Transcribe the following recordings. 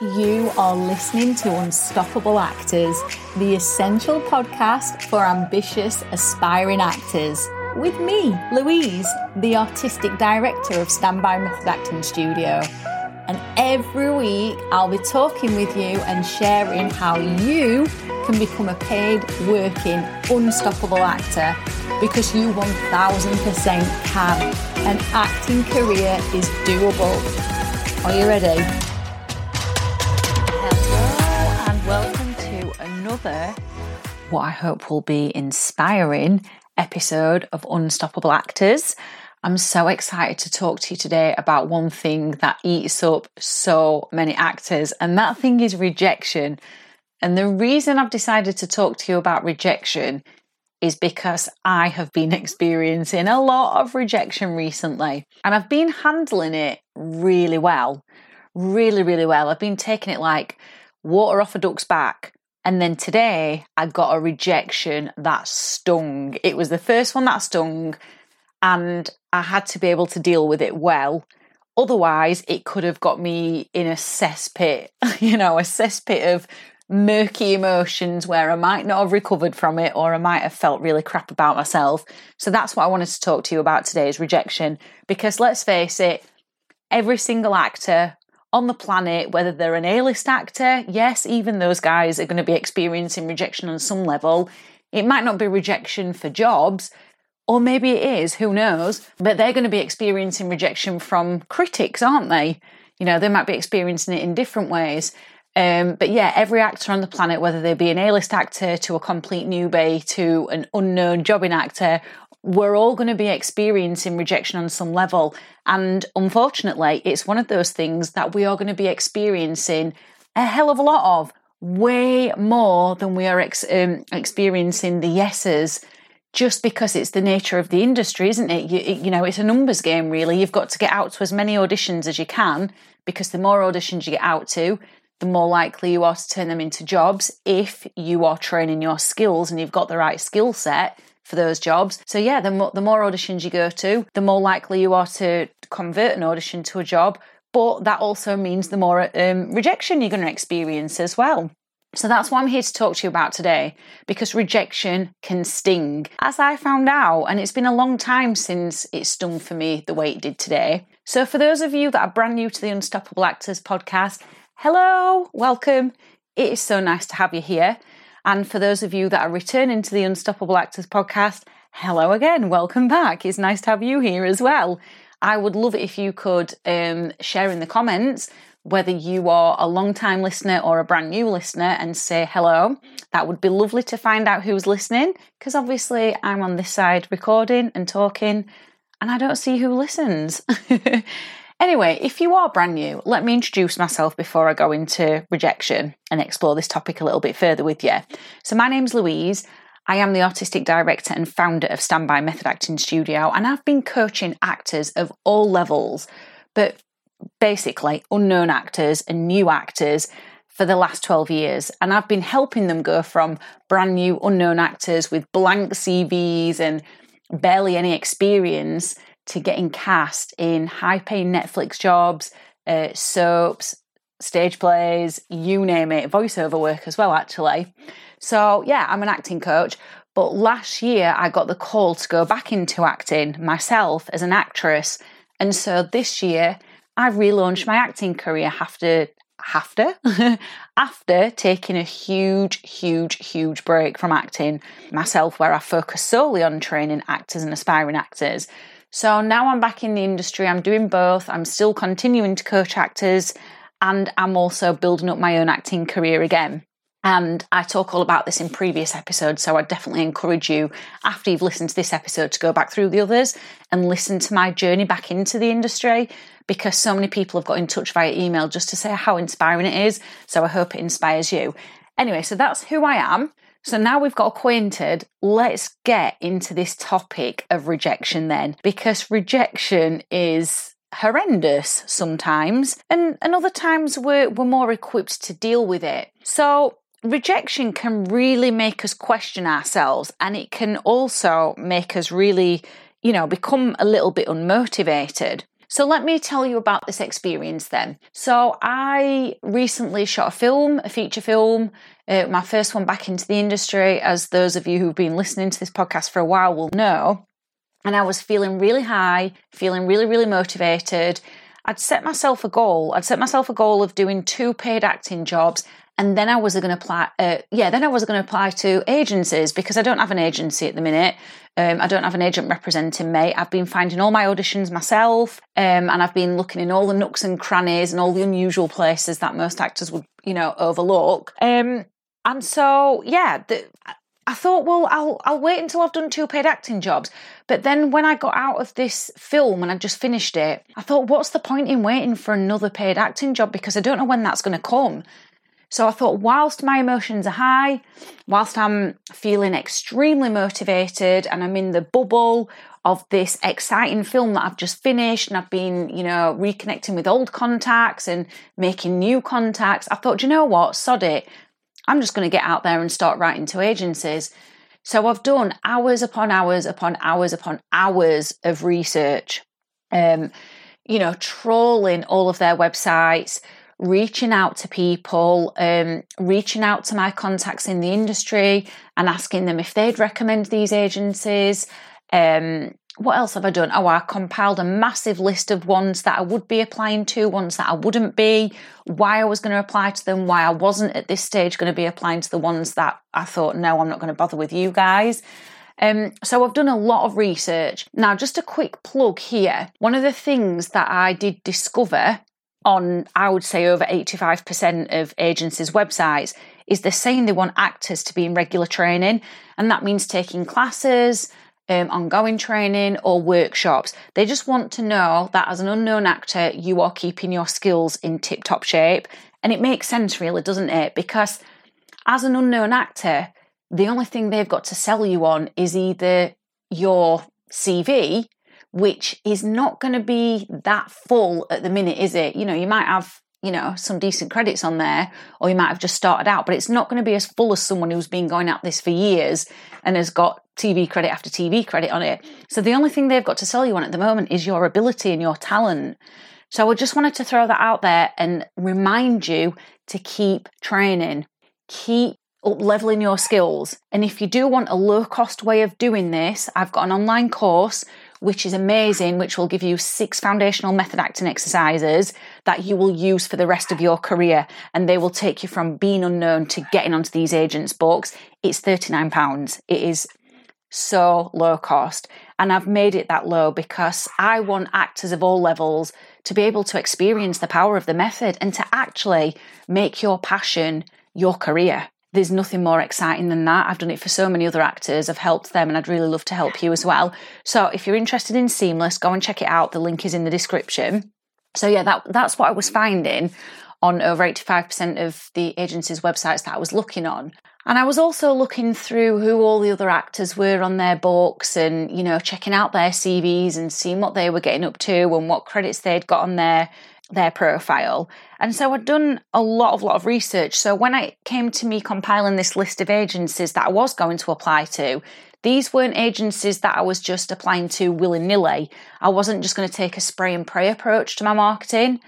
You are listening to Unstoppable Actors, the essential podcast for ambitious, aspiring actors. With me, Louise, the artistic director of Standby Method Acting Studio. And every week, I'll be talking with you and sharing how you can become a paid, working, unstoppable actor because you 1000% can. An acting career is doable. Are you ready? Another, what I hope will be inspiring episode of Unstoppable Actors. I'm so excited to talk to you today about one thing that eats up so many actors, and that thing is rejection. And the reason I've decided to talk to you about rejection is because I have been experiencing a lot of rejection recently and I've been handling it really well. Really, really well. I've been taking it like water off a duck's back. And then today I got a rejection that stung. It was the first one that stung, and I had to be able to deal with it well. Otherwise, it could have got me in a cesspit, you know, a cesspit of murky emotions where I might not have recovered from it or I might have felt really crap about myself. So that's what I wanted to talk to you about today is rejection. Because let's face it, every single actor on the planet, whether they're an A-list actor, yes, even those guys are going to be experiencing rejection on some level. It might not be rejection for jobs, or maybe it is, who knows, but they're going to be experiencing rejection from critics, aren't they? You know, they might be experiencing it in different ways. Um, but yeah, every actor on the planet, whether they be an A-list actor to a complete newbie to an unknown jobbing actor, we're all going to be experiencing rejection on some level. And unfortunately, it's one of those things that we are going to be experiencing a hell of a lot of, way more than we are ex- um, experiencing the yeses. Just because it's the nature of the industry, isn't it? You, you know, it's a numbers game, really. You've got to get out to as many auditions as you can because the more auditions you get out to, the more likely you are to turn them into jobs if you are training your skills and you've got the right skill set for those jobs. So yeah, the more, the more auditions you go to, the more likely you are to convert an audition to a job. But that also means the more um, rejection you're going to experience as well. So that's what I'm here to talk to you about today because rejection can sting. As I found out, and it's been a long time since it stung for me the way it did today. So, for those of you that are brand new to the Unstoppable Actors podcast, Hello, welcome. It is so nice to have you here. And for those of you that are returning to the Unstoppable Actors podcast, hello again, welcome back. It's nice to have you here as well. I would love it if you could um, share in the comments whether you are a long time listener or a brand new listener and say hello. That would be lovely to find out who's listening because obviously I'm on this side recording and talking and I don't see who listens. Anyway, if you are brand new, let me introduce myself before I go into rejection and explore this topic a little bit further with you. So, my name's Louise. I am the artistic director and founder of Standby Method Acting Studio, and I've been coaching actors of all levels, but basically unknown actors and new actors for the last 12 years. And I've been helping them go from brand new unknown actors with blank CVs and barely any experience to getting cast in high paying Netflix jobs, uh, soaps, stage plays, you name it, voiceover work as well, actually. So, yeah, I'm an acting coach. But last year, I got the call to go back into acting myself as an actress. And so this year, I relaunched my acting career after after after taking a huge huge huge break from acting myself where i focus solely on training actors and aspiring actors so now I'm back in the industry, I'm doing both. I'm still continuing to coach actors and I'm also building up my own acting career again. And I talk all about this in previous episodes, so I definitely encourage you, after you've listened to this episode, to go back through the others and listen to my journey back into the industry because so many people have got in touch via email just to say how inspiring it is. So I hope it inspires you. Anyway, so that's who I am. So now we've got acquainted, let's get into this topic of rejection then, because rejection is horrendous sometimes, and, and other times we're, we're more equipped to deal with it. So rejection can really make us question ourselves, and it can also make us really, you know, become a little bit unmotivated. So let me tell you about this experience then. So I recently shot a film, a feature film, uh, my first one back into the industry, as those of you who've been listening to this podcast for a while will know. And I was feeling really high, feeling really, really motivated. I'd set myself a goal. I'd set myself a goal of doing two paid acting jobs and then I was going to apply. Uh, yeah, then I was going to apply to agencies because I don't have an agency at the minute. Um, I don't have an agent representing me. I've been finding all my auditions myself, um, and I've been looking in all the nooks and crannies and all the unusual places that most actors would, you know, overlook. Um, and so, yeah, the, I thought, well, I'll I'll wait until I've done two paid acting jobs. But then when I got out of this film and I just finished it, I thought, what's the point in waiting for another paid acting job because I don't know when that's going to come. So I thought, whilst my emotions are high, whilst I'm feeling extremely motivated and I'm in the bubble of this exciting film that I've just finished and I've been, you know, reconnecting with old contacts and making new contacts, I thought, you know what, sod it. I'm just going to get out there and start writing to agencies. So I've done hours upon hours upon hours upon hours of research, um, you know, trawling all of their websites, reaching out to people, um, reaching out to my contacts in the industry and asking them if they'd recommend these agencies. Um, what else have I done? Oh, I compiled a massive list of ones that I would be applying to, ones that I wouldn't be, why I was going to apply to them, why I wasn't at this stage going to be applying to the ones that I thought, no, I'm not going to bother with you guys. Um, so I've done a lot of research. Now, just a quick plug here. One of the things that I did discover on, I would say, over 85% of agencies' websites is they're saying they want actors to be in regular training, and that means taking classes, um, ongoing training, or workshops. They just want to know that as an unknown actor, you are keeping your skills in tip top shape. And it makes sense, really, doesn't it? Because as an unknown actor, the only thing they've got to sell you on is either your CV which is not going to be that full at the minute, is it? You know, you might have, you know, some decent credits on there, or you might have just started out, but it's not going to be as full as someone who's been going at this for years and has got TV credit after TV credit on it. So the only thing they've got to sell you on at the moment is your ability and your talent. So I just wanted to throw that out there and remind you to keep training, keep up leveling your skills. And if you do want a low cost way of doing this, I've got an online course which is amazing, which will give you six foundational method acting exercises that you will use for the rest of your career. And they will take you from being unknown to getting onto these agents' books. It's £39. It is so low cost. And I've made it that low because I want actors of all levels to be able to experience the power of the method and to actually make your passion your career there's nothing more exciting than that. I've done it for so many other actors. I've helped them and I'd really love to help you as well. So if you're interested in Seamless, go and check it out. The link is in the description. So yeah, that that's what I was finding on over 85% of the agency's websites that I was looking on. And I was also looking through who all the other actors were on their books and, you know, checking out their CVs and seeing what they were getting up to and what credits they'd got on their their profile. And so I'd done a lot of lot of research. So when it came to me compiling this list of agencies that I was going to apply to, these weren't agencies that I was just applying to willy nilly. I wasn't just going to take a spray and pray approach to my marketing.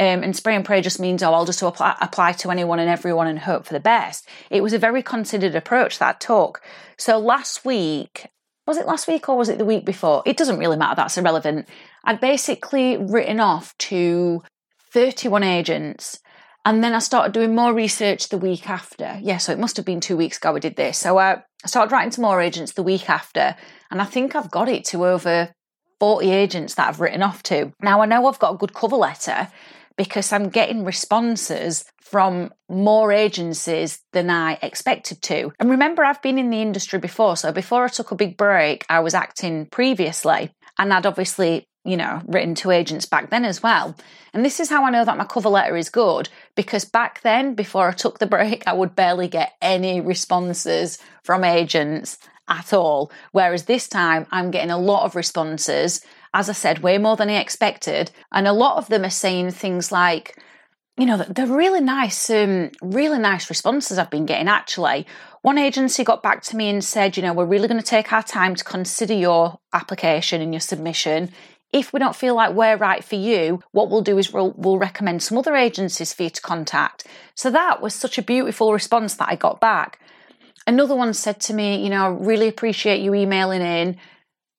Um, and spray and pray just means, oh, I'll just apply, apply to anyone and everyone and hope for the best. It was a very considered approach that I took. So last week, was it last week or was it the week before? It doesn't really matter, that's irrelevant. I'd basically written off to 31 agents. And then I started doing more research the week after. Yeah, so it must have been two weeks ago I did this. So uh, I started writing to more agents the week after. And I think I've got it to over 40 agents that I've written off to. Now I know I've got a good cover letter because I'm getting responses from more agencies than I expected to. And remember, I've been in the industry before. So before I took a big break, I was acting previously. And I'd obviously you know, written to agents back then as well. And this is how I know that my cover letter is good because back then, before I took the break, I would barely get any responses from agents at all. Whereas this time, I'm getting a lot of responses. As I said, way more than I expected. And a lot of them are saying things like, you know, they're really nice, um, really nice responses I've been getting actually. One agency got back to me and said, you know, we're really going to take our time to consider your application and your submission if we don't feel like we're right for you, what we'll do is we'll, we'll recommend some other agencies for you to contact. So that was such a beautiful response that I got back. Another one said to me, you know, I really appreciate you emailing in.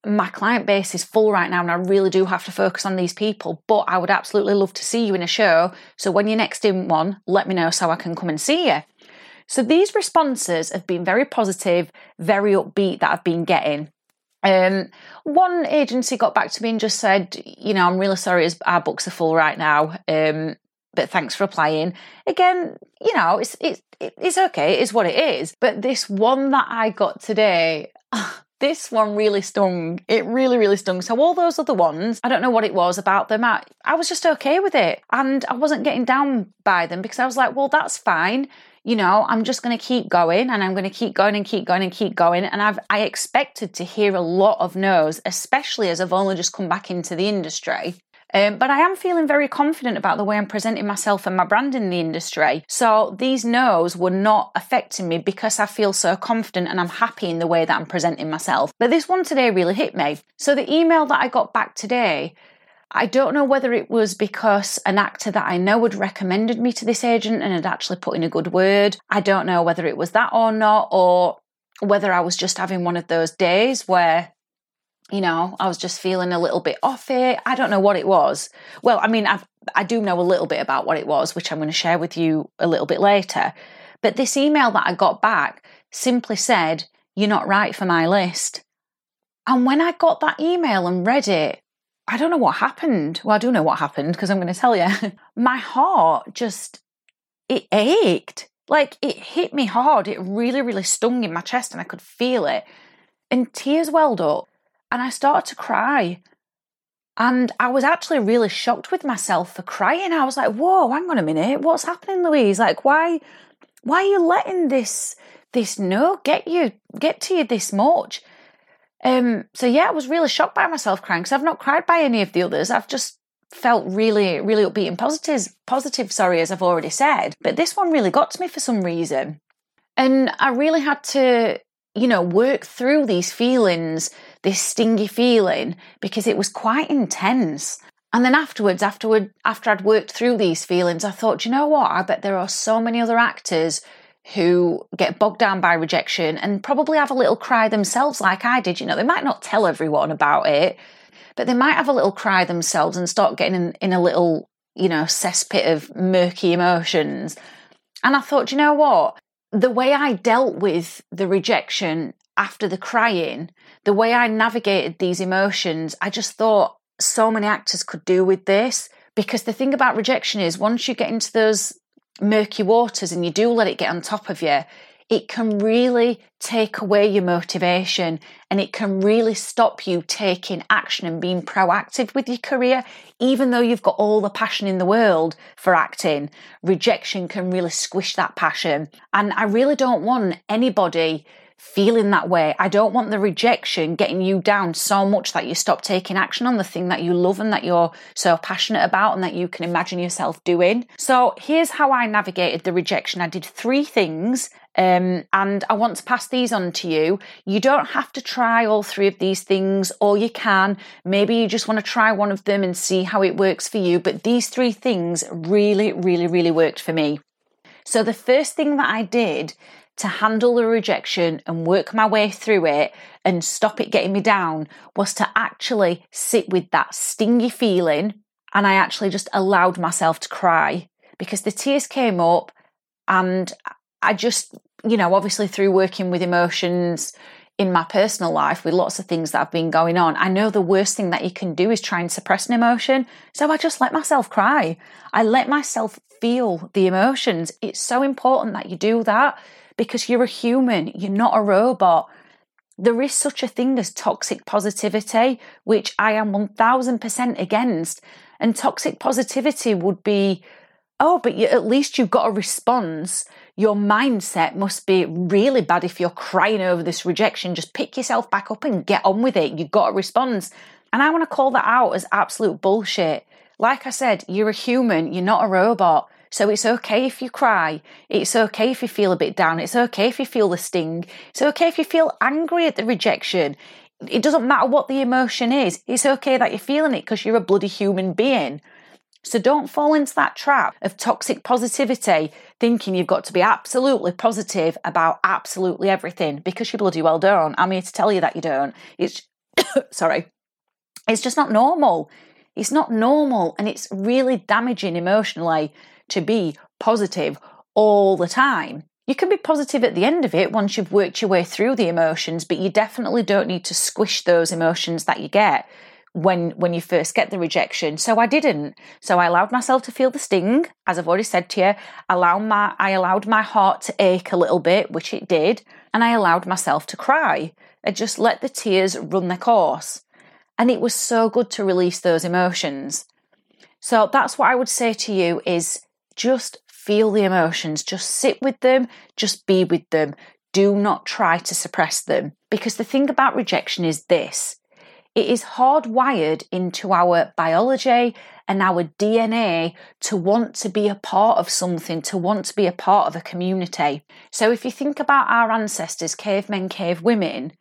My client base is full right now, and I really do have to focus on these people. But I would absolutely love to see you in a show. So when you're next in one, let me know so I can come and see you. So these responses have been very positive, very upbeat that I've been getting. Um, one agency got back to me and just said, you know, I'm really sorry, our books are full right now. Um, but thanks for applying. Again, you know, it's it's it's okay. It's what it is. But this one that I got today. This one really stung. It really, really stung. So, all those other ones, I don't know what it was about them. I, I was just okay with it. And I wasn't getting down by them because I was like, well, that's fine you know, I'm just going to keep going and I'm going to keep going and keep going and keep going. And I've I expected to hear a lot of no's, especially as I've only just come back into the industry. Um, but I am feeling very confident about the way I'm presenting myself and my brand in the industry. So these no's were not affecting me because I feel so confident and I'm happy in the way that I'm presenting myself. But this one today really hit me. So the email that I got back today I don't know whether it was because an actor that I know had recommended me to this agent and had actually put in a good word. I don't know whether it was that or not, or whether I was just having one of those days where, you know, I was just feeling a little bit off it. I don't know what it was. Well, I mean, I've, I do know a little bit about what it was, which I'm going to share with you a little bit later. But this email that I got back simply said, You're not right for my list. And when I got that email and read it, I don't know what happened. Well, I do know what happened because I'm going to tell you. My heart just, it ached. Like it hit me hard. It really, really stung in my chest and I could feel it. And tears welled up and I started to cry. And I was actually really shocked with myself for crying. I was like, whoa, hang on a minute. What's happening, Louise? Like, why, why are you letting this, this no get you, get to you this much? Um, so yeah, I was really shocked by myself crying because I've not cried by any of the others. I've just felt really, really upbeat and positive, positive, sorry, as I've already said. But this one really got to me for some reason. And I really had to, you know, work through these feelings, this stingy feeling, because it was quite intense. And then afterwards, afterward, after I'd worked through these feelings, I thought, you know what? I bet there are so many other actors who get bogged down by rejection and probably have a little cry themselves, like I did. You know, they might not tell everyone about it, but they might have a little cry themselves and start getting in, in a little, you know, cesspit of murky emotions. And I thought, you know what? The way I dealt with the rejection after the crying, the way I navigated these emotions, I just thought so many actors could do with this. Because the thing about rejection is once you get into those murky waters and you do let it get on top of you, it can really take away your motivation and it can really stop you taking action and being proactive with your career. Even though you've got all the passion in the world for acting, rejection can really squish that passion. And I really don't want anybody feeling that way. I don't want the rejection getting you down so much that you stop taking action on the thing that you love and that you're so passionate about and that you can imagine yourself doing. So here's how I navigated the rejection. I did three things um, and I want to pass these on to you. You don't have to try all three of these things, or you can. Maybe you just want to try one of them and see how it works for you. But these three things really, really, really worked for me. So the first thing that I did to handle the rejection and work my way through it and stop it getting me down was to actually sit with that stingy feeling. And I actually just allowed myself to cry because the tears came up and I just, you know, obviously through working with emotions in my personal life with lots of things that have been going on, I know the worst thing that you can do is try and suppress an emotion. So I just let myself cry. I let myself feel the emotions. It's so important that you do that because you're a human, you're not a robot. There is such a thing as toxic positivity, which I am 1000% against. And toxic positivity would be, oh, but you, at least you've got a response. Your mindset must be really bad if you're crying over this rejection. Just pick yourself back up and get on with it. You've got a response. And I want to call that out as absolute bullshit. Like I said, you're a human, you're not a robot. So it's okay if you cry. It's okay if you feel a bit down. It's okay if you feel the sting. It's okay if you feel angry at the rejection. It doesn't matter what the emotion is. It's okay that you're feeling it because you're a bloody human being. So don't fall into that trap of toxic positivity, thinking you've got to be absolutely positive about absolutely everything because you bloody well don't. I'm here to tell you that you don't. It's sorry. It's just not normal. It's not normal and it's really damaging emotionally to be positive all the time. You can be positive at the end of it once you've worked your way through the emotions, but you definitely don't need to squish those emotions that you get when when you first get the rejection. So I didn't. So I allowed myself to feel the sting, as I've already said to you. Allow my I allowed my heart to ache a little bit, which it did, and I allowed myself to cry. I just let the tears run their course. And it was so good to release those emotions. So that's what I would say to you is just feel the emotions, just sit with them, just be with them. Do not try to suppress them. Because the thing about rejection is this it is hardwired into our biology and our DNA to want to be a part of something, to want to be a part of a community. So, if you think about our ancestors, cavemen, cave women,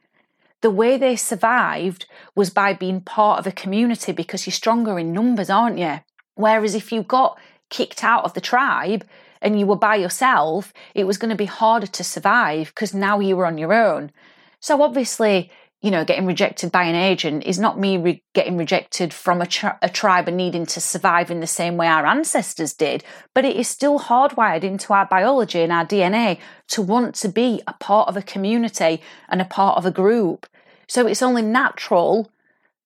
the way they survived was by being part of a community because you're stronger in numbers, aren't you? Whereas if you got kicked out of the tribe and you were by yourself, it was going to be harder to survive because now you were on your own. So, obviously, you know, getting rejected by an agent is not me re- getting rejected from a, tri- a tribe and needing to survive in the same way our ancestors did, but it is still hardwired into our biology and our DNA to want to be a part of a community and a part of a group. So it's only natural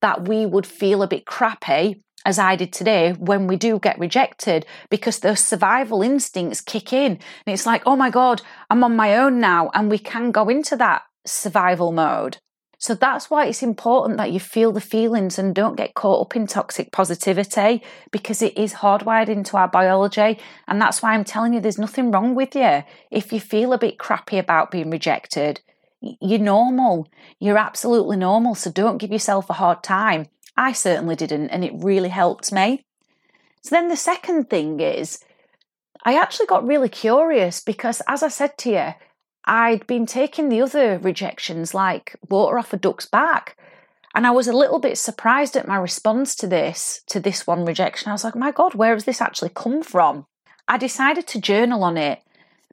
that we would feel a bit crappy, as I did today, when we do get rejected, because those survival instincts kick in. And it's like, oh my God, I'm on my own now. And we can go into that survival mode. So that's why it's important that you feel the feelings and don't get caught up in toxic positivity because it is hardwired into our biology. And that's why I'm telling you there's nothing wrong with you. If you feel a bit crappy about being rejected, you're normal. You're absolutely normal. So don't give yourself a hard time. I certainly didn't, and it really helped me. So then the second thing is, I actually got really curious because, as I said to you, I'd been taking the other rejections like water off a duck's back. And I was a little bit surprised at my response to this, to this one rejection. I was like, my God, where has this actually come from? I decided to journal on it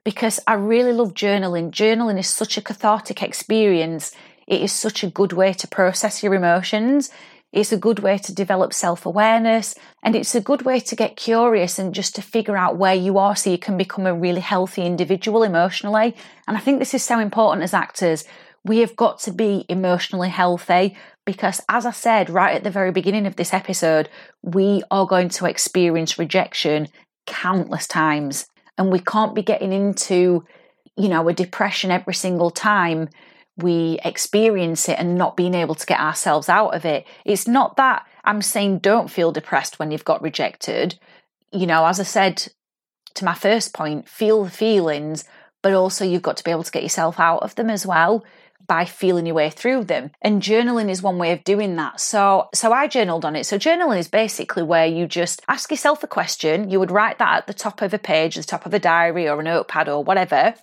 because I really love journaling. Journaling is such a cathartic experience. It is such a good way to process your emotions. It's a good way to develop self awareness and it's a good way to get curious and just to figure out where you are so you can become a really healthy individual emotionally. And I think this is so important as actors. We have got to be emotionally healthy because, as I said right at the very beginning of this episode, we are going to experience rejection countless times. And we can't be getting into, you know, a depression every single time we experience it and not being able to get ourselves out of it. It's not that I'm saying don't feel depressed when you've got rejected. You know, as I said to my first point, feel the feelings, but also you've got to be able to get yourself out of them as well by feeling your way through them. And journaling is one way of doing that. So so I journaled on it. So journaling is basically where you just ask yourself a question. You would write that at the top of a page, the top of a diary or a notepad or whatever.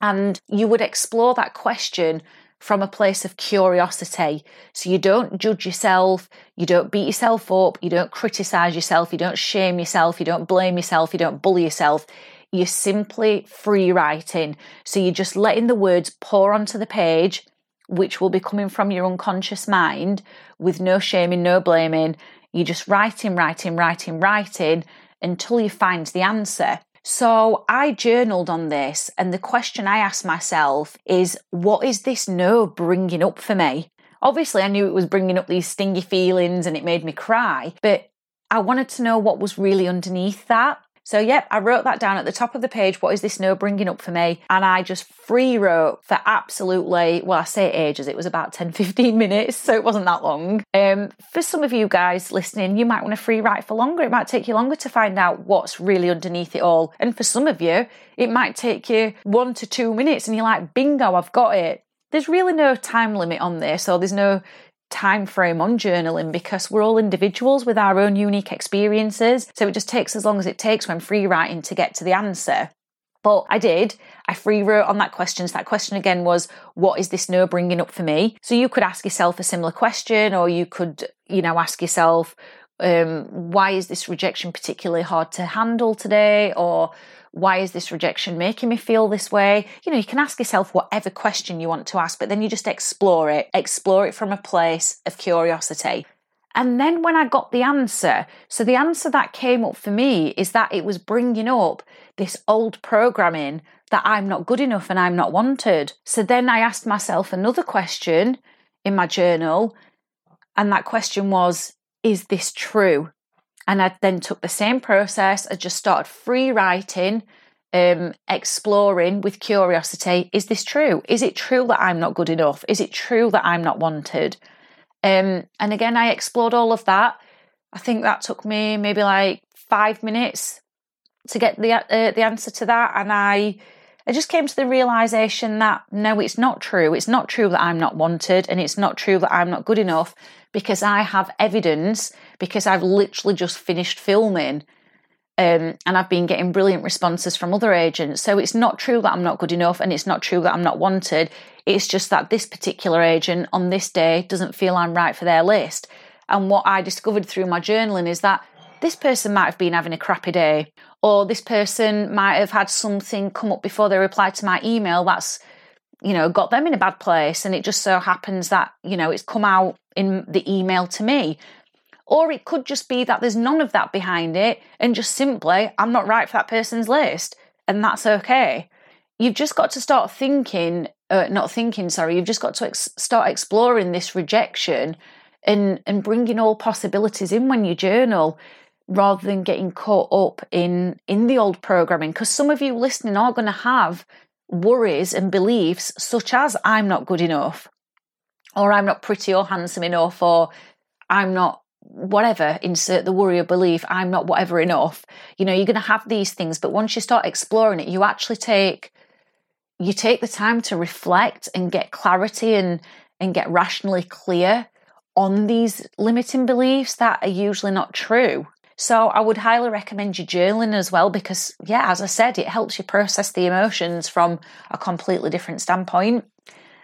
And you would explore that question from a place of curiosity. So you don't judge yourself, you don't beat yourself up, you don't criticize yourself, you don't shame yourself, you don't blame yourself, you don't bully yourself. You're simply free writing. So you're just letting the words pour onto the page, which will be coming from your unconscious mind with no shaming, no blaming. You're just writing, writing, writing, writing until you find the answer. So I journaled on this, and the question I asked myself is what is this no bringing up for me? Obviously, I knew it was bringing up these stingy feelings and it made me cry, but I wanted to know what was really underneath that. So, yep, I wrote that down at the top of the page. What is this no bringing up for me? And I just free wrote for absolutely, well, I say ages, it was about 10, 15 minutes, so it wasn't that long. Um, for some of you guys listening, you might want to free write for longer. It might take you longer to find out what's really underneath it all. And for some of you, it might take you one to two minutes and you're like, bingo, I've got it. There's really no time limit on this, or there's no time frame on journaling because we're all individuals with our own unique experiences. So it just takes as long as it takes when free writing to get to the answer. But I did. I free wrote on that question. So that question again was, what is this no bringing up for me? So you could ask yourself a similar question, or you could, you know, ask yourself, um, why is this rejection particularly hard to handle today? Or why is this rejection making me feel this way? You know, you can ask yourself whatever question you want to ask, but then you just explore it, explore it from a place of curiosity. And then when I got the answer, so the answer that came up for me is that it was bringing up this old programming that I'm not good enough and I'm not wanted. So then I asked myself another question in my journal, and that question was, Is this true? And I then took the same process. I just started free writing, um, exploring with curiosity. Is this true? Is it true that I'm not good enough? Is it true that I'm not wanted? Um, and again, I explored all of that. I think that took me maybe like five minutes to get the uh, the answer to that, and I I just came to the realization that no, it's not true. It's not true that I'm not wanted, and it's not true that I'm not good enough because I have evidence because I've literally just finished filming. Um, and I've been getting brilliant responses from other agents. So it's not true that I'm not good enough and it's not true that I'm not wanted. It's just that this particular agent on this day doesn't feel I'm right for their list. And what I discovered through my journaling is that this person might have been having a crappy day, or this person might have had something come up before they replied to my email that's, you know, got them in a bad place. And it just so happens that, you know, it's come out in the email to me. Or it could just be that there's none of that behind it and just simply, I'm not right for that person's list. And that's okay. You've just got to start thinking, uh, not thinking, sorry, you've just got to ex- start exploring this rejection and, and bringing all possibilities in when you journal rather than getting caught up in in the old programming because some of you listening are going to have worries and beliefs such as i'm not good enough or i'm not pretty or handsome enough or i'm not whatever insert the worry or belief i'm not whatever enough. You know you're going to have these things but once you start exploring it you actually take you take the time to reflect and get clarity and and get rationally clear on these limiting beliefs that are usually not true so I would highly recommend you journaling as well because, yeah, as I said, it helps you process the emotions from a completely different standpoint.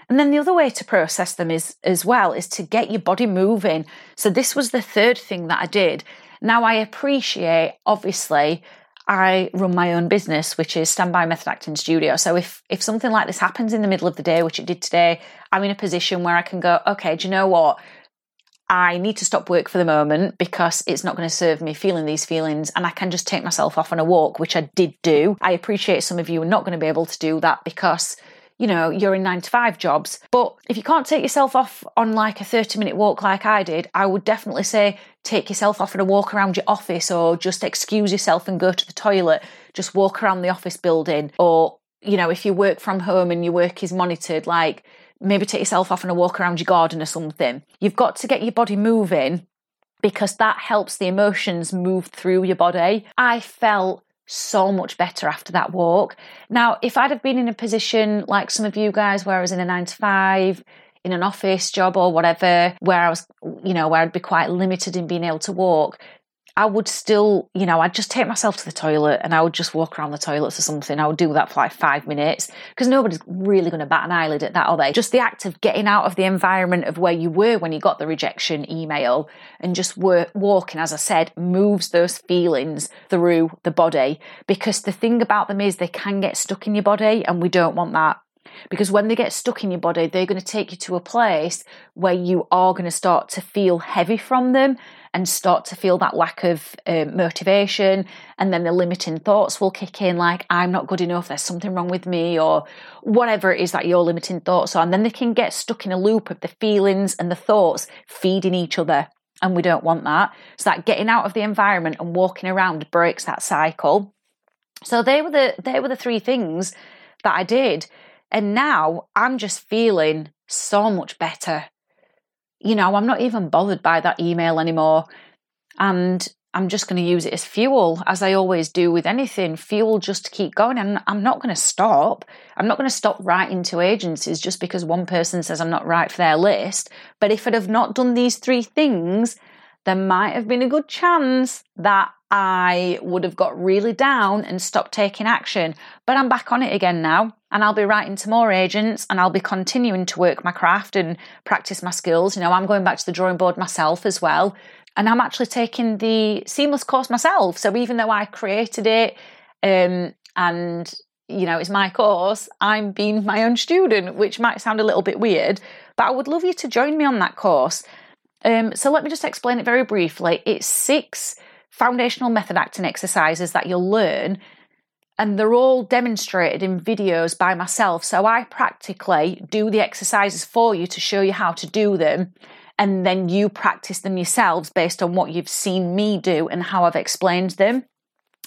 And then the other way to process them is as well is to get your body moving. So this was the third thing that I did. Now I appreciate obviously I run my own business, which is Standby Method Acting Studio. So if if something like this happens in the middle of the day, which it did today, I'm in a position where I can go, okay, do you know what? I need to stop work for the moment because it's not going to serve me feeling these feelings and I can just take myself off on a walk, which I did do. I appreciate some of you are not going to be able to do that because you know, you're in nine to five jobs. But if you can't take yourself off on like a 30 minute walk like I did, I would definitely say take yourself off on a walk around your office or just excuse yourself and go to the toilet. Just walk around the office building. Or, you know, if you work from home and your work is monitored, like maybe take yourself off on a walk around your garden or something. You've got to get your body moving because that helps the emotions move through your body. I felt so much better after that walk. Now, if I'd have been in a position like some of you guys where I was in a nine to five, in an office job or whatever, where I was, you know, where I'd be quite limited in being able to walk, I would still, you know, I'd just take myself to the toilet and I would just walk around the toilets or something. I would do that for like five minutes because nobody's really going to bat an eyelid at that, are they? Just the act of getting out of the environment of where you were when you got the rejection email and just work, walking, as I said, moves those feelings through the body. Because the thing about them is they can get stuck in your body and we don't want that because when they get stuck in your body, they're going to take you to a place where you are going to start to feel heavy from them and start to feel that lack of um, motivation. And then the limiting thoughts will kick in, like, I'm not good enough, there's something wrong with me, or whatever it is that your limiting thoughts are. And then they can get stuck in a loop of the feelings and the thoughts feeding each other. And we don't want that. So that getting out of the environment and walking around breaks that cycle. So they were the they were the three things that I did. And now I'm just feeling so much better you know, I'm not even bothered by that email anymore. And I'm just going to use it as fuel, as I always do with anything, fuel just to keep going. And I'm not going to stop. I'm not going to stop writing to agencies just because one person says I'm not right for their list. But if I'd have not done these three things, there might have been a good chance that I would have got really down and stopped taking action. But I'm back on it again now, and I'll be writing to more agents and I'll be continuing to work my craft and practice my skills. You know, I'm going back to the drawing board myself as well. And I'm actually taking the seamless course myself. So even though I created it um, and you know, it's my course, I'm being my own student, which might sound a little bit weird, but I would love you to join me on that course. Um, so let me just explain it very briefly. It's six foundational method acting exercises that you'll learn, and they're all demonstrated in videos by myself. So I practically do the exercises for you to show you how to do them, and then you practice them yourselves based on what you've seen me do and how I've explained them.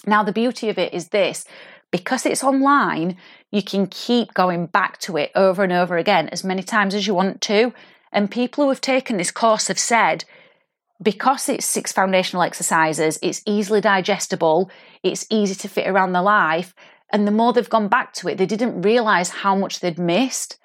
Now, the beauty of it is this because it's online, you can keep going back to it over and over again as many times as you want to. And people who have taken this course have said, because it's six foundational exercises, it's easily digestible, it's easy to fit around their life. And the more they've gone back to it, they didn't realize how much they'd missed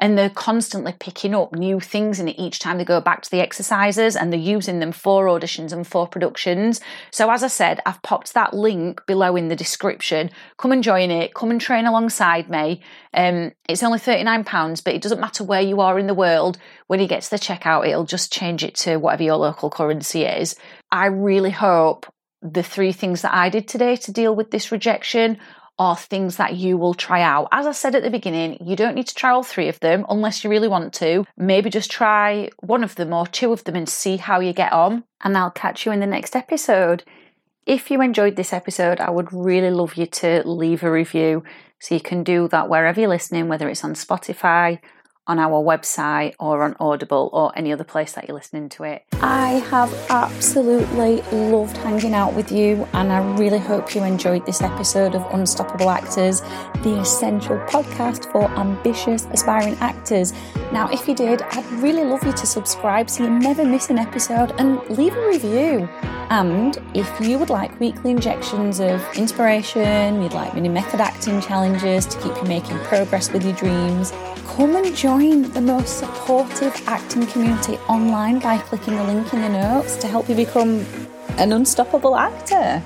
and they're constantly picking up new things in it each time they go back to the exercises and they're using them for auditions and for productions. So, as I said, I've popped that link below in the description. Come and join it, come and train alongside me. Um, it's only £39, but it doesn't matter where you are in the world. When you get to the checkout, it'll just change it to whatever your local currency is. I really hope the three things that I did today to deal with this rejection are things that you will try out. As I said at the beginning, you don't need to try all three of them unless you really want to. Maybe just try one of them or two of them and see how you get on. And I'll catch you in the next episode. If you enjoyed this episode, I would really love you to leave a review. So you can do that wherever you're listening, whether it's on Spotify, on our website or on Audible or any other place that you're listening to it. I have absolutely loved hanging out with you, and I really hope you enjoyed this episode of Unstoppable Actors, the essential podcast for ambitious, aspiring actors. Now, if you did, I'd really love you to subscribe so you never miss an episode and leave a review. And if you would like weekly injections of inspiration, you'd like mini method acting challenges to keep you making progress with your dreams, come and join the most supportive acting community online by clicking the link in the notes to help you become an unstoppable actor.